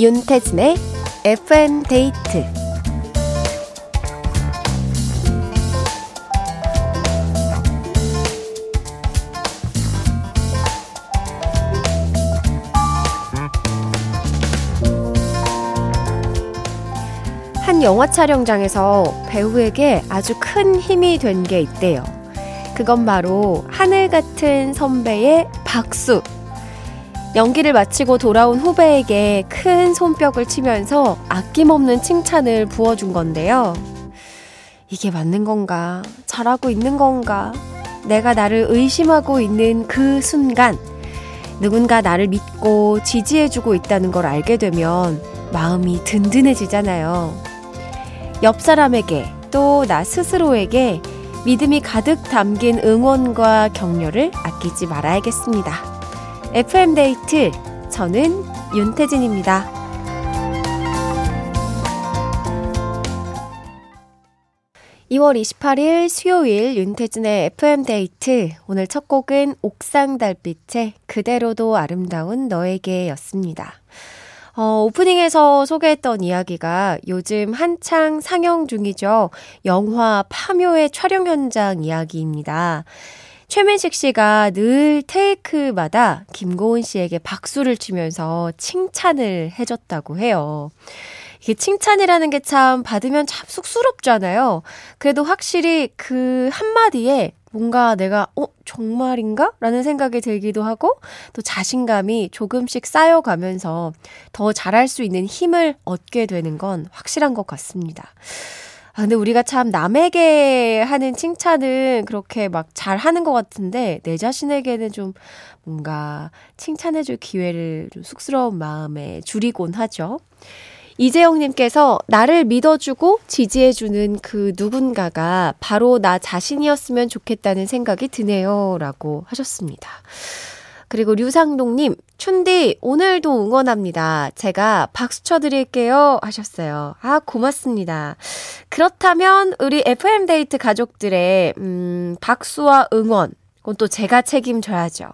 윤태진의 FM 데이트 한 영화 촬영장에서 배우에게 아주 큰 힘이 된 게 있대요. 그건 바로 하늘 같은 선배의 박수. 연기를 마치고 돌아온 후배에게 큰 손뼉을 치면서 아낌없는 칭찬을 부어준 건데요. 이게 맞는 건가? 잘하고 있는 건가? 내가 나를 의심하고 있는 그 순간, 누군가 나를 믿고 지지해주고 있다는 걸 알게 되면 마음이 든든해지잖아요. 옆 사람에게 또 나 스스로에게 믿음이 가득 담긴 응원과 격려를 아끼지 말아야겠습니다. FM데이트, 저는 윤태진입니다. 2월 28일 수요일 윤태진의 FM데이트. 오늘 첫 곡은 옥상 달빛의 그대로도 아름다운 너에게 였습니다. 어, 오프닝에서 소개했던 이야기가 요즘 한창 상영 중이죠. 영화 파묘의 촬영 현장 이야기입니다. 최민식 씨가 늘 테이크마다 김고은 씨에게 박수를 치면서 칭찬을 해줬다고 해요. 이게 칭찬이라는 게 참 받으면 참 쑥스럽잖아요. 그래도 확실히 그 한마디에 뭔가 내가, 어, 정말인가? 라는 생각이 들기도 하고, 또 자신감이 조금씩 쌓여가면서 더 잘할 수 있는 힘을 얻게 되는 건 확실한 것 같습니다. 아, 근데 우리가 참 남에게 하는 칭찬은 그렇게 막 잘 하는 것 같은데, 내 자신에게는 좀 뭔가 칭찬해줄 기회를 좀 쑥스러운 마음에 줄이곤 하죠. 이재영님께서 나를 믿어주고 지지해주는 그 누군가가 바로 나 자신이었으면 좋겠다는 생각이 드네요. 라고 하셨습니다. 그리고 류상동님, 춘디, 오늘도 응원합니다. 제가 박수 쳐드릴게요. 하셨어요. 아, 고맙습니다. 그렇다면, 우리 FM데이트 가족들의, 음, 박수와 응원, 그건 또 제가 책임져야죠.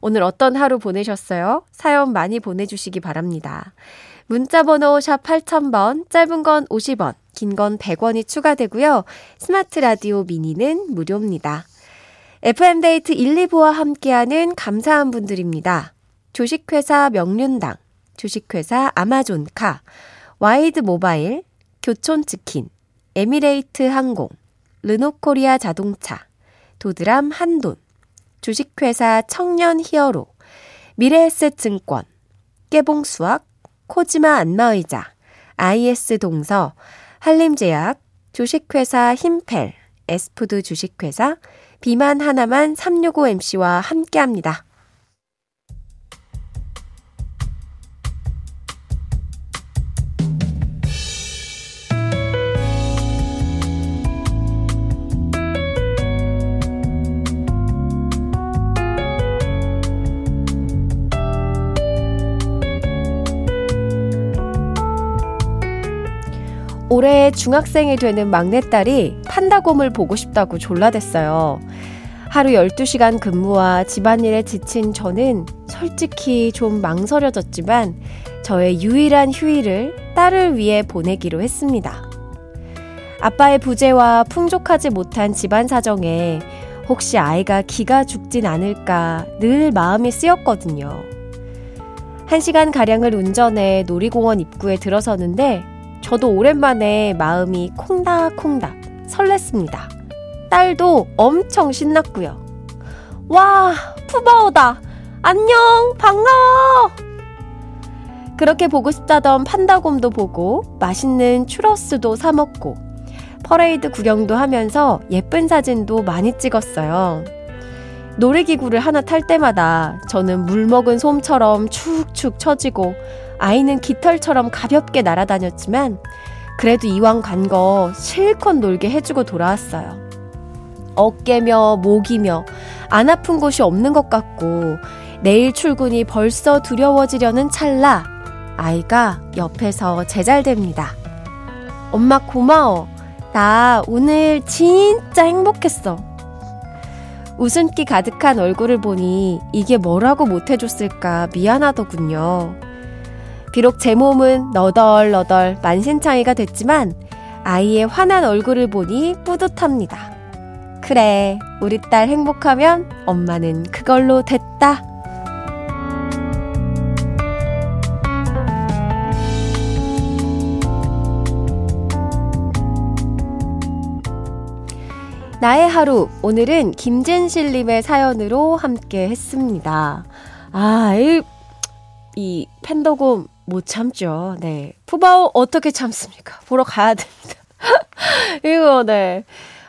오늘 어떤 하루 보내셨어요? 사연 많이 보내주시기 바랍니다. 문자번호 샵 8000번, 짧은 건 50원, 긴 건 100원이 추가되고요. 스마트 라디오 미니는 무료입니다. FM데이트 1, 2부와 함께하는 감사한 분들입니다. 주식회사 명륜당, 주식회사 아마존카, 와이드 모바일, 교촌치킨, 에미레이트 항공, 르노코리아 자동차, 도드람 한돈, 주식회사 청년 히어로, 미래에셋증권, 깨봉수학, 코지마 안마의자, IS 동서, 한림제약, 주식회사 힘펠, 에스푸드 주식회사, 비만 하나만 365MC와 함께합니다. 올해 중학생이 되는 막내딸이 판다곰을 보고 싶다고 졸라댔어요. 하루 12시간 근무와 집안일에 지친 저는 솔직히 좀 망설여졌지만 저의 유일한 휴일을 딸을 위해 보내기로 했습니다. 아빠의 부재와 풍족하지 못한 집안 사정에 혹시 아이가 기가 죽진 않을까 늘 마음이 쓰였거든요. 한 시간 가량을 운전해 놀이공원 입구에 들어서는데 저도 오랜만에 마음이 콩닥콩닥 설렜습니다. 딸도 엄청 신났고요. 와, 푸바오다. 안녕, 반가워. 그렇게 보고 싶다던 판다곰도 보고 맛있는 추러스도 사 먹고 퍼레이드 구경도 하면서 예쁜 사진도 많이 찍었어요. 놀이기구를 하나 탈 때마다 저는 물 먹은 솜처럼 축축 처지고 아이는 깃털처럼 가볍게 날아다녔지만 그래도 이왕 간 거 실컷 놀게 해주고 돌아왔어요. 어깨며 목이며 안 아픈 곳이 없는 것 같고 내일 출근이 벌써 두려워지려는 찰나 아이가 옆에서 제잘됩니다. 엄마 고마워. 나 오늘 진짜 행복했어. 웃음기 가득한 얼굴을 보니 이게 뭐라고 못해줬을까 미안하더군요. 비록 제 몸은 너덜너덜 만신창이가 됐지만 아이의 환한 얼굴을 보니 뿌듯합니다. 그래, 우리 딸 행복하면 엄마는 그걸로 됐다. 나의 하루. 오늘은 김진실님의 사연으로 함께 했습니다. 아, 이, 이 팬더곰 못 참죠. 네. 푸바오 어떻게 참습니까? 보러 가야 됩니다. 이거, 네.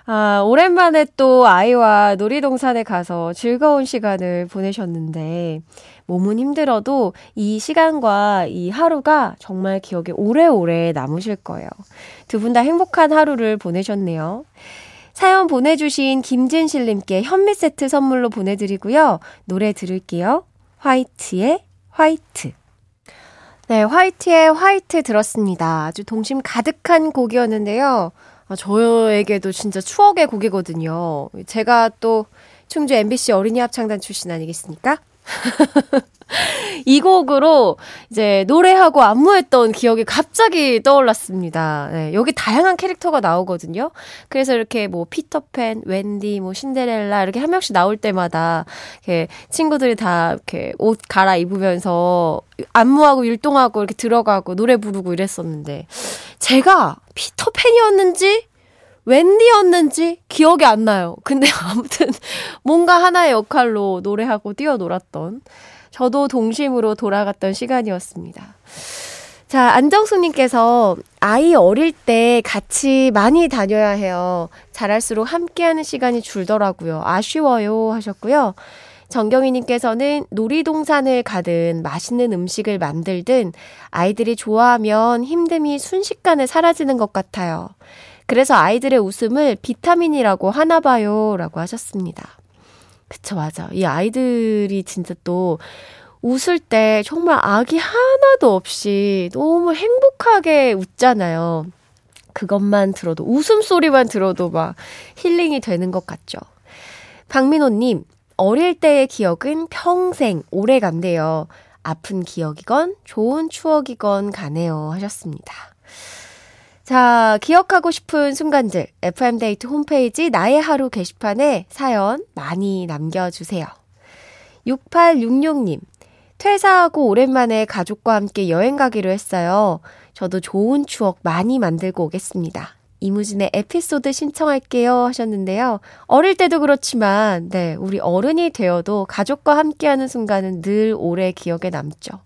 아, 오랜만에 또 아이와 놀이동산에 가서 즐거운 시간을 보내셨는데, 몸은 힘들어도 이 시간과 이 하루가 정말 기억에 오래오래 남으실 거예요. 두 분 다 행복한 하루를 보내셨네요. 사연 보내주신 김진실님께 현미 세트 선물로 보내드리고요. 노래 들을게요. 화이트의 화이트. 네, 화이트의 화이트 들었습니다. 아주 동심 가득한 곡이었는데요. 아, 저에게도 진짜 추억의 곡이거든요. 제가 또 충주 MBC 어린이 합창단 출신 아니겠습니까? 이 곡으로 이제 노래하고 안무했던 기억이 갑자기 떠올랐습니다. 네, 여기 다양한 캐릭터가 나오거든요. 그래서 이렇게 뭐 피터팬, 웬디, 뭐 신데렐라 이렇게 한 명씩 나올 때마다 이렇게 친구들이 다 이렇게 옷 갈아입으면서 안무하고 율동하고 이렇게 들어가고 노래 부르고 이랬었는데 제가 피터팬이었는지 웬디였는지 기억이 안 나요. 근데 아무튼 뭔가 하나의 역할로 노래하고 뛰어놀았던 저도 동심으로 돌아갔던 시간이었습니다. 자, 안정수님께서 아이 어릴 때 같이 많이 다녀야 해요. 자랄수록 함께하는 시간이 줄더라고요. 아쉬워요. 하셨고요. 정경희님께서는 놀이동산을 가든 맛있는 음식을 만들든 아이들이 좋아하면 힘듦이 순식간에 사라지는 것 같아요. 그래서 아이들의 웃음을 비타민이라고 하나 봐요. 라고 하셨습니다. 그쵸, 맞아. 이 아이들이 진짜 또 웃을 때 정말 악이 하나도 없이 너무 행복하게 웃잖아요. 그것만 들어도, 웃음소리만 들어도 막 힐링이 되는 것 같죠. 박민호님, 어릴 때의 기억은 평생 오래 간대요. 아픈 기억이건 좋은 추억이건 가네요. 하셨습니다. 자, 기억하고 싶은 순간들, FM데이트 홈페이지 나의 하루 게시판에 사연 많이 남겨주세요. 6866님, 퇴사하고 오랜만에 가족과 함께 여행 가기로 했어요. 저도 좋은 추억 많이 만들고 오겠습니다. 이무진의 에피소드 신청할게요 하셨는데요. 어릴 때도 그렇지만, 네, 우리 어른이 되어도 가족과 함께하는 순간은 늘 오래 기억에 남죠.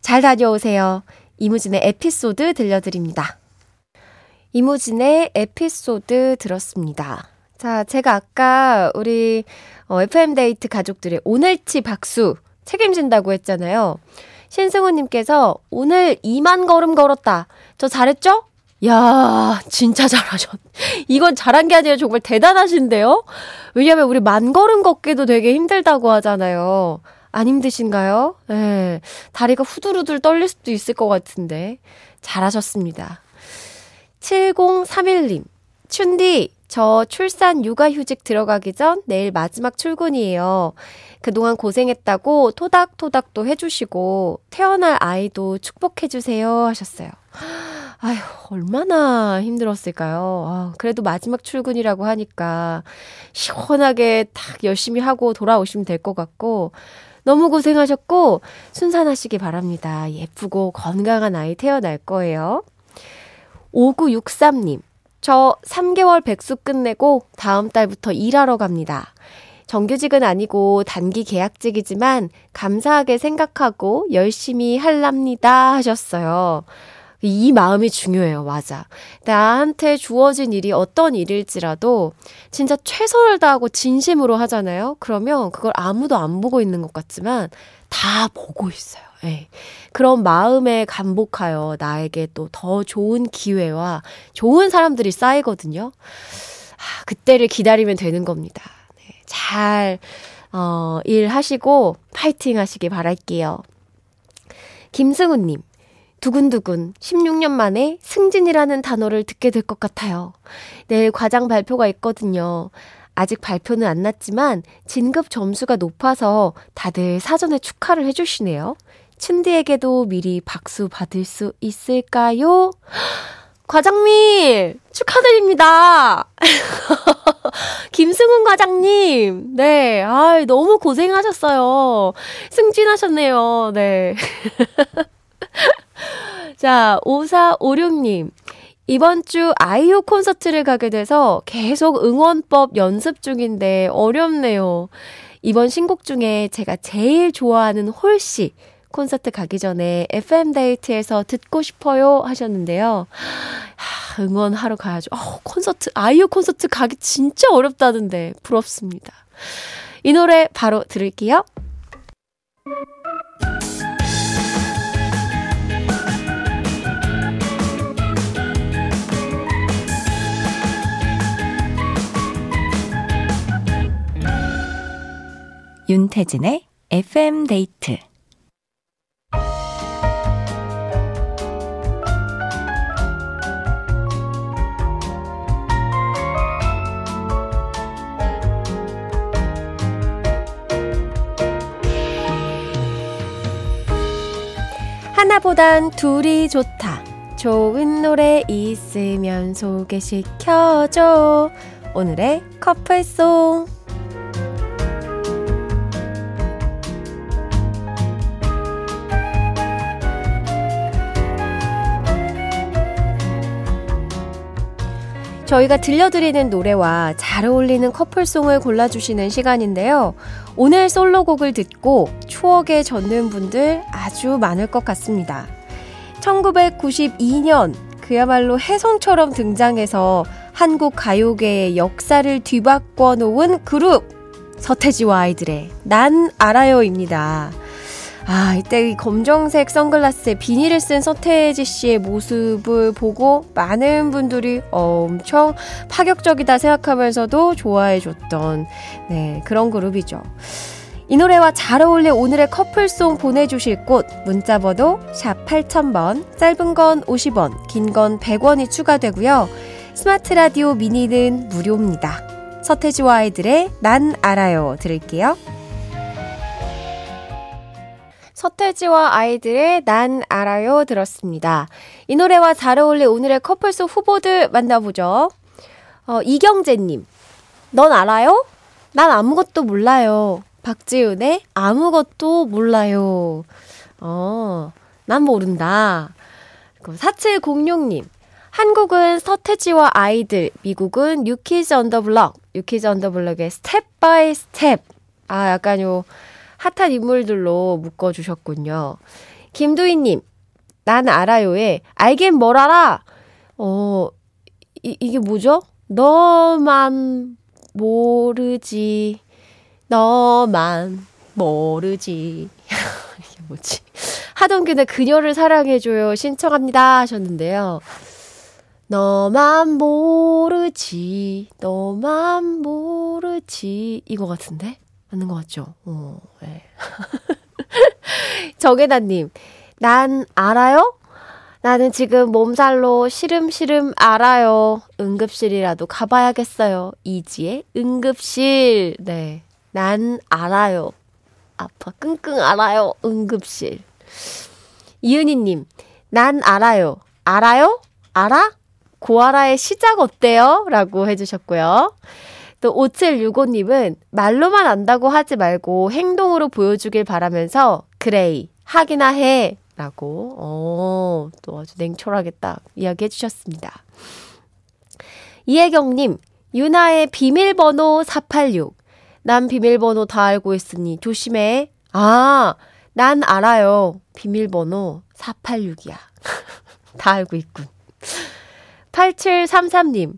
잘 다녀오세요. 이무진의 에피소드 들려드립니다. 이무진의 에피소드 들었습니다. 자, 제가 아까 우리 어, FM데이트 가족들의 오늘치 박수 책임진다고 했잖아요. 신승우님께서 오늘 2만 걸음 걸었다. 저 잘했죠? 야, 진짜 잘하셨. 이건 잘한 게 아니라 정말 대단하신데요? 왜냐면 우리 만 걸음 걷기도 되게 힘들다고 하잖아요. 안 힘드신가요? 예. 네, 다리가 후들후들 떨릴 수도 있을 것 같은데. 잘하셨습니다. 7031님, 춘디, 저 출산 육아휴직 들어가기 전 내일 마지막 출근이에요. 그동안 고생했다고 토닥토닥도 해주시고, 태어날 아이도 축복해주세요 하셨어요. 아휴, 얼마나 힘들었을까요? 아, 그래도 마지막 출근이라고 하니까 시원하게 딱 열심히 하고 돌아오시면 될 것 같고, 너무 고생하셨고, 순산하시기 바랍니다. 예쁘고 건강한 아이 태어날 거예요. 5963님, 저 3개월 백수 끝내고 다음 달부터 일하러 갑니다. 정규직은 아니고 단기 계약직이지만 감사하게 생각하고 열심히 할랍니다 하셨어요. 이 마음이 중요해요. 맞아. 나한테 주어진 일이 어떤 일일지라도 진짜 최선을 다하고 진심으로 하잖아요. 그러면 그걸 아무도 안 보고 있는 것 같지만 다 보고 있어요. 네. 그런 마음에 감복하여 나에게 또 더 좋은 기회와 좋은 사람들이 쌓이거든요. 아, 그때를 기다리면 되는 겁니다. 네. 잘, 어, 일하시고 파이팅 하시길 바랄게요. 김승우님, 두근두근 16년 만에 승진이라는 단어를 듣게 될 것 같아요. 내일 과장 발표가 있거든요. 아직 발표는 안 났지만 진급 점수가 높아서 다들 사전에 축하를 해주시네요. 춘디에게도 미리 박수 받을 수 있을까요? 과장님, 축하드립니다. 김승훈 과장님, 네, 아 너무 고생하셨어요. 승진하셨네요, 네. 자, 5456님. 이번 주 아이유 콘서트를 가게 돼서 계속 응원법 연습 중인데 어렵네요. 이번 신곡 중에 제가 제일 좋아하는 홀씨 콘서트 가기 전에 FM데이트에서 듣고 싶어요 하셨는데요. 하, 응원하러 가야죠. 어, 콘서트, 아이유 콘서트 가기 진짜 어렵다던데 부럽습니다. 이 노래 바로 들을게요. 윤태진의 FM 데이트 하나보단 둘이 좋다. 좋은 노래 있으면 소개시켜줘. 오늘의 커플송. 저희가 들려드리는 노래와 잘 어울리는 커플송을 골라주시는 시간인데요. 오늘 솔로곡을 듣고 추억에 젖는 분들 아주 많을 것 같습니다. 1992년 그야말로 혜성처럼 등장해서 한국 가요계의 역사를 뒤바꿔 놓은 그룹 서태지와 아이들의 난 알아요입니다. 아, 이때 이 검정색 선글라스에 비닐을 쓴 서태지 씨의 모습을 보고 많은 분들이 엄청 파격적이다 생각하면서도 좋아해줬던, 네, 그런 그룹이죠. 이 노래와 잘 어울려 오늘의 커플송 보내주실 곳 문자번호 샵 8000번 짧은 건 50원 긴 건 100원이 추가되고요. 스마트 라디오 미니는 무료입니다. 서태지와 아이들의 난 알아요 들을게요. 서태지와 아이들의 난 알아요 들었습니다. 이 노래와 잘 어울릴 오늘의 커플송 후보들 만나보죠. 어, 이경재님, 넌 알아요? 난 아무것도 몰라요. 박지윤의 아무것도 몰라요. 어, 난 모른다. 4706님, 한국은 서태지와 아이들, 미국은 유키즈 언더 블럭, 유키즈 언더 블럭의 스텝 바이 스텝. 아, 약간 요, 핫한 인물들로 묶어주셨군요. 김두희님, 난 알아요에, 알긴 뭘 알아? 어, 이, 이게 뭐죠? 너만 모르지. 너만 모르지. 이게 뭐지? 하동균의 그녀를 사랑해줘요. 신청합니다. 하셨는데요. 너만 모르지. 너만 모르지. 이거 같은데? 맞는 것 같죠? 어, 네. 정혜나님, 난 알아요? 나는 지금 몸살로 시름시름 알아요. 응급실이라도 가봐야겠어요. 이지의 응급실. 네. 난 알아요. 아파. 끙끙 알아요. 응급실. 이은희님, 난 알아요. 알아요? 알아? 고아라의 시작 어때요? 라고 해주셨고요. 또 5765님은 말로만 안다고 하지 말고 행동으로 보여주길 바라면서 그레이 하기나 해 라고 어, 또 아주 냉철하게 딱 이야기해 주셨습니다. 이혜경님 유나의 비밀번호 486 난 비밀번호 다 알고 있으니 조심해. 아, 난 알아요. 비밀번호 486이야. 다 알고 있군. 8733님,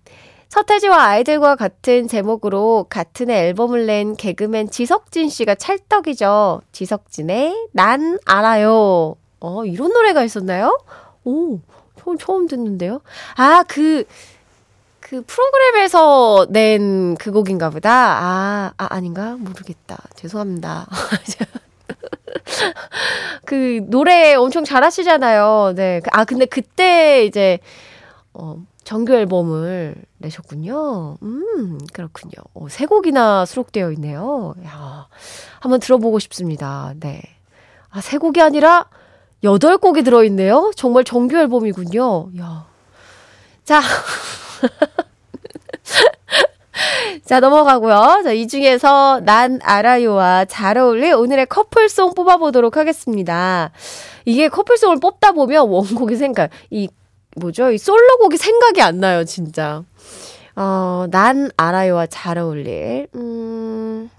서태지와 아이들과 같은 제목으로 같은 애 앨범을 낸 개그맨 지석진 씨가 찰떡이죠. 지석진의 난 알아요. 어, 이런 노래가 있었나요? 오, 처음, 처음 듣는데요? 아, 그, 그 프로그램에서 낸 그 곡인가 보다. 아, 아, 아닌가? 모르겠다. 죄송합니다. 그 노래 엄청 잘하시잖아요. 네. 아, 근데 그때 이제, 어, 정규 앨범을 내셨군요. 음, 그렇군요. 어, 세 곡이나 수록되어 있네요. 야, 한번 들어보고 싶습니다. 네. 아, 세 곡이 아니라 여덟 곡이 들어있네요? 정말 정규 앨범이군요. 야. 자. 자, 넘어가고요. 자, 이 중에서 난 알아요와 잘 어울릴 오늘의 커플송 뽑아보도록 하겠습니다. 이게 커플송을 뽑다 보면 원곡이 생각, 이, 뭐죠? 이 솔로곡이 생각이 안 나요, 진짜. 어, 난 알아요와 잘 어울릴, 음,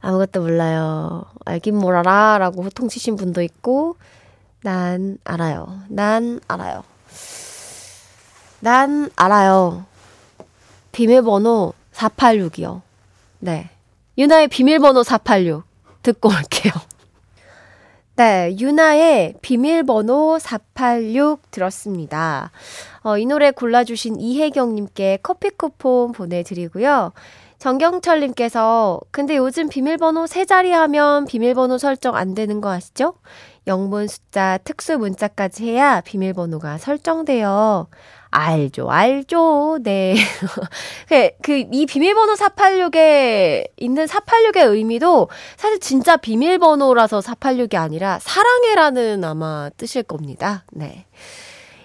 아무것도 몰라요. 알긴 몰라라 라고 호통치신 분도 있고, 난 알아요. 난 알아요. 난 알아요. 비밀번호 486이요. 네. 유나의 비밀번호 486 듣고 올게요. 네, 유나의 비밀번호 486 들었습니다. 어, 이 노래 골라주신 이혜경님께 커피 쿠폰 보내드리고요. 정경철님께서, 근데 요즘 비밀번호 세 자리 하면 비밀번호 설정 안 되는 거 아시죠? 영문 숫자 특수 문자까지 해야 비밀번호가 설정돼요. 알죠, 알죠. 네. 그, 그, 이 비밀번호 486에 있는 486의 의미도 사실 진짜 비밀번호라서 486이 아니라 사랑해라는 아마 뜻일 겁니다. 네.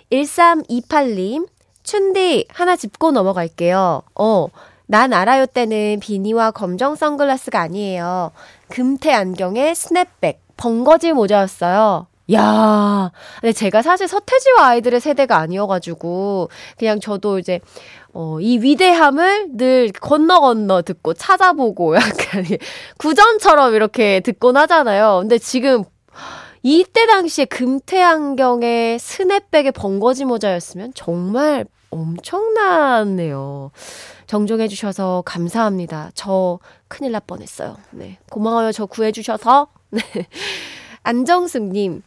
1328님, 춘디 하나 짚고 넘어갈게요. 어, 난 알아요 때는 비니와 검정 선글라스가 아니에요. 금태 안경에 스냅백, 벙거지 모자였어요. 야, 근데 제가 사실 서태지와 아이들의 세대가 아니어가지고 그냥 저도 이제 어, 이 위대함을 늘 건너 건너 듣고 찾아보고 약간 구전처럼 이렇게 듣곤 하잖아요. 근데 지금 이때 당시에 금태 안경에 스냅백에 번거지 모자였으면 정말 엄청나네요. 정정해 주셔서 감사합니다. 저 큰일 날 뻔했어요. 네. 고마워요. 저 구해 주셔서. 네. 안정숙님,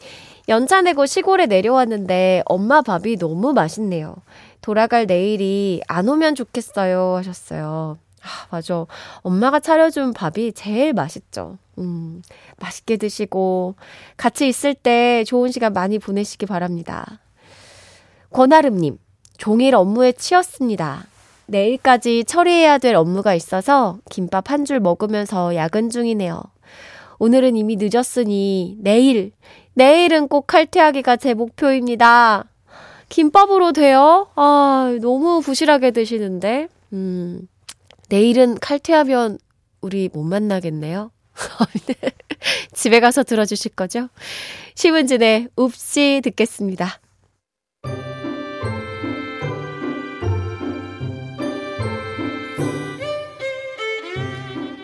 연차 내고 시골에 내려왔는데 엄마 밥이 너무 맛있네요. 돌아갈 내일이 안 오면 좋겠어요. 하셨어요. 아, 맞아. 엄마가 차려준 밥이 제일 맛있죠. 음, 맛있게 드시고, 같이 있을 때 좋은 시간 많이 보내시기 바랍니다. 권아름님, 종일 업무에 치였습니다. 내일까지 처리해야 될 업무가 있어서 김밥 한 줄 먹으면서 야근 중이네요. 오늘은 이미 늦었으니 내일, 내일은 꼭 칼퇴하기가 제 목표입니다. 김밥으로 돼요? 아, 너무 부실하게 드시는데. 음, 내일은 칼퇴하면 우리 못 만나겠네요. 집에 가서 들어주실 거죠? 시문진의 읍시 듣겠습니다.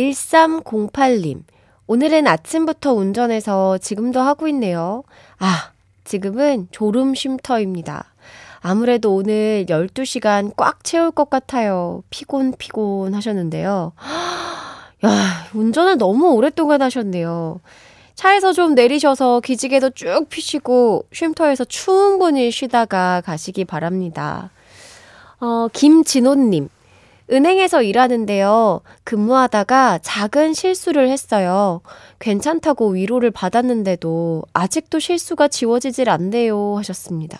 1308님, 오늘은 아침부터 운전해서 지금도 하고 있네요. 아, 지금은 졸음 쉼터입니다. 아무래도 오늘 12시간 꽉 채울 것 같아요. 피곤, 피곤 하셨는데요. 야, 운전을 너무 오랫동안 하셨네요. 차에서 좀 내리셔서 기지개도 쭉 피시고 쉼터에서 충분히 쉬다가 가시기 바랍니다. 어, 김진호님. 은행에서 일하는데요. 근무하다가 작은 실수를 했어요. 괜찮다고 위로를 받았는데도 아직도 실수가 지워지질 않네요. 하셨습니다.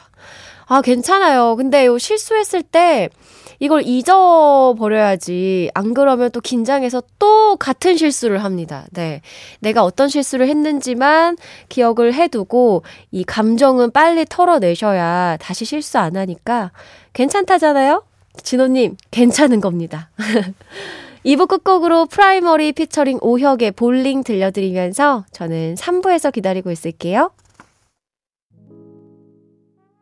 아, 괜찮아요. 근데 요 실수했을 때 이걸 잊어버려야지. 안 그러면 또 긴장해서 또 같은 실수를 합니다. 네. 내가 어떤 실수를 했는지만 기억을 해두고 이 감정은 빨리 털어내셔야 다시 실수 안 하니까 괜찮다잖아요? 진호님, 괜찮은 겁니다. 2부 끝곡으로 프라이머리 피처링 오혁의 Bawling 들려드리면서 저는 3부에서 기다리고 있을게요.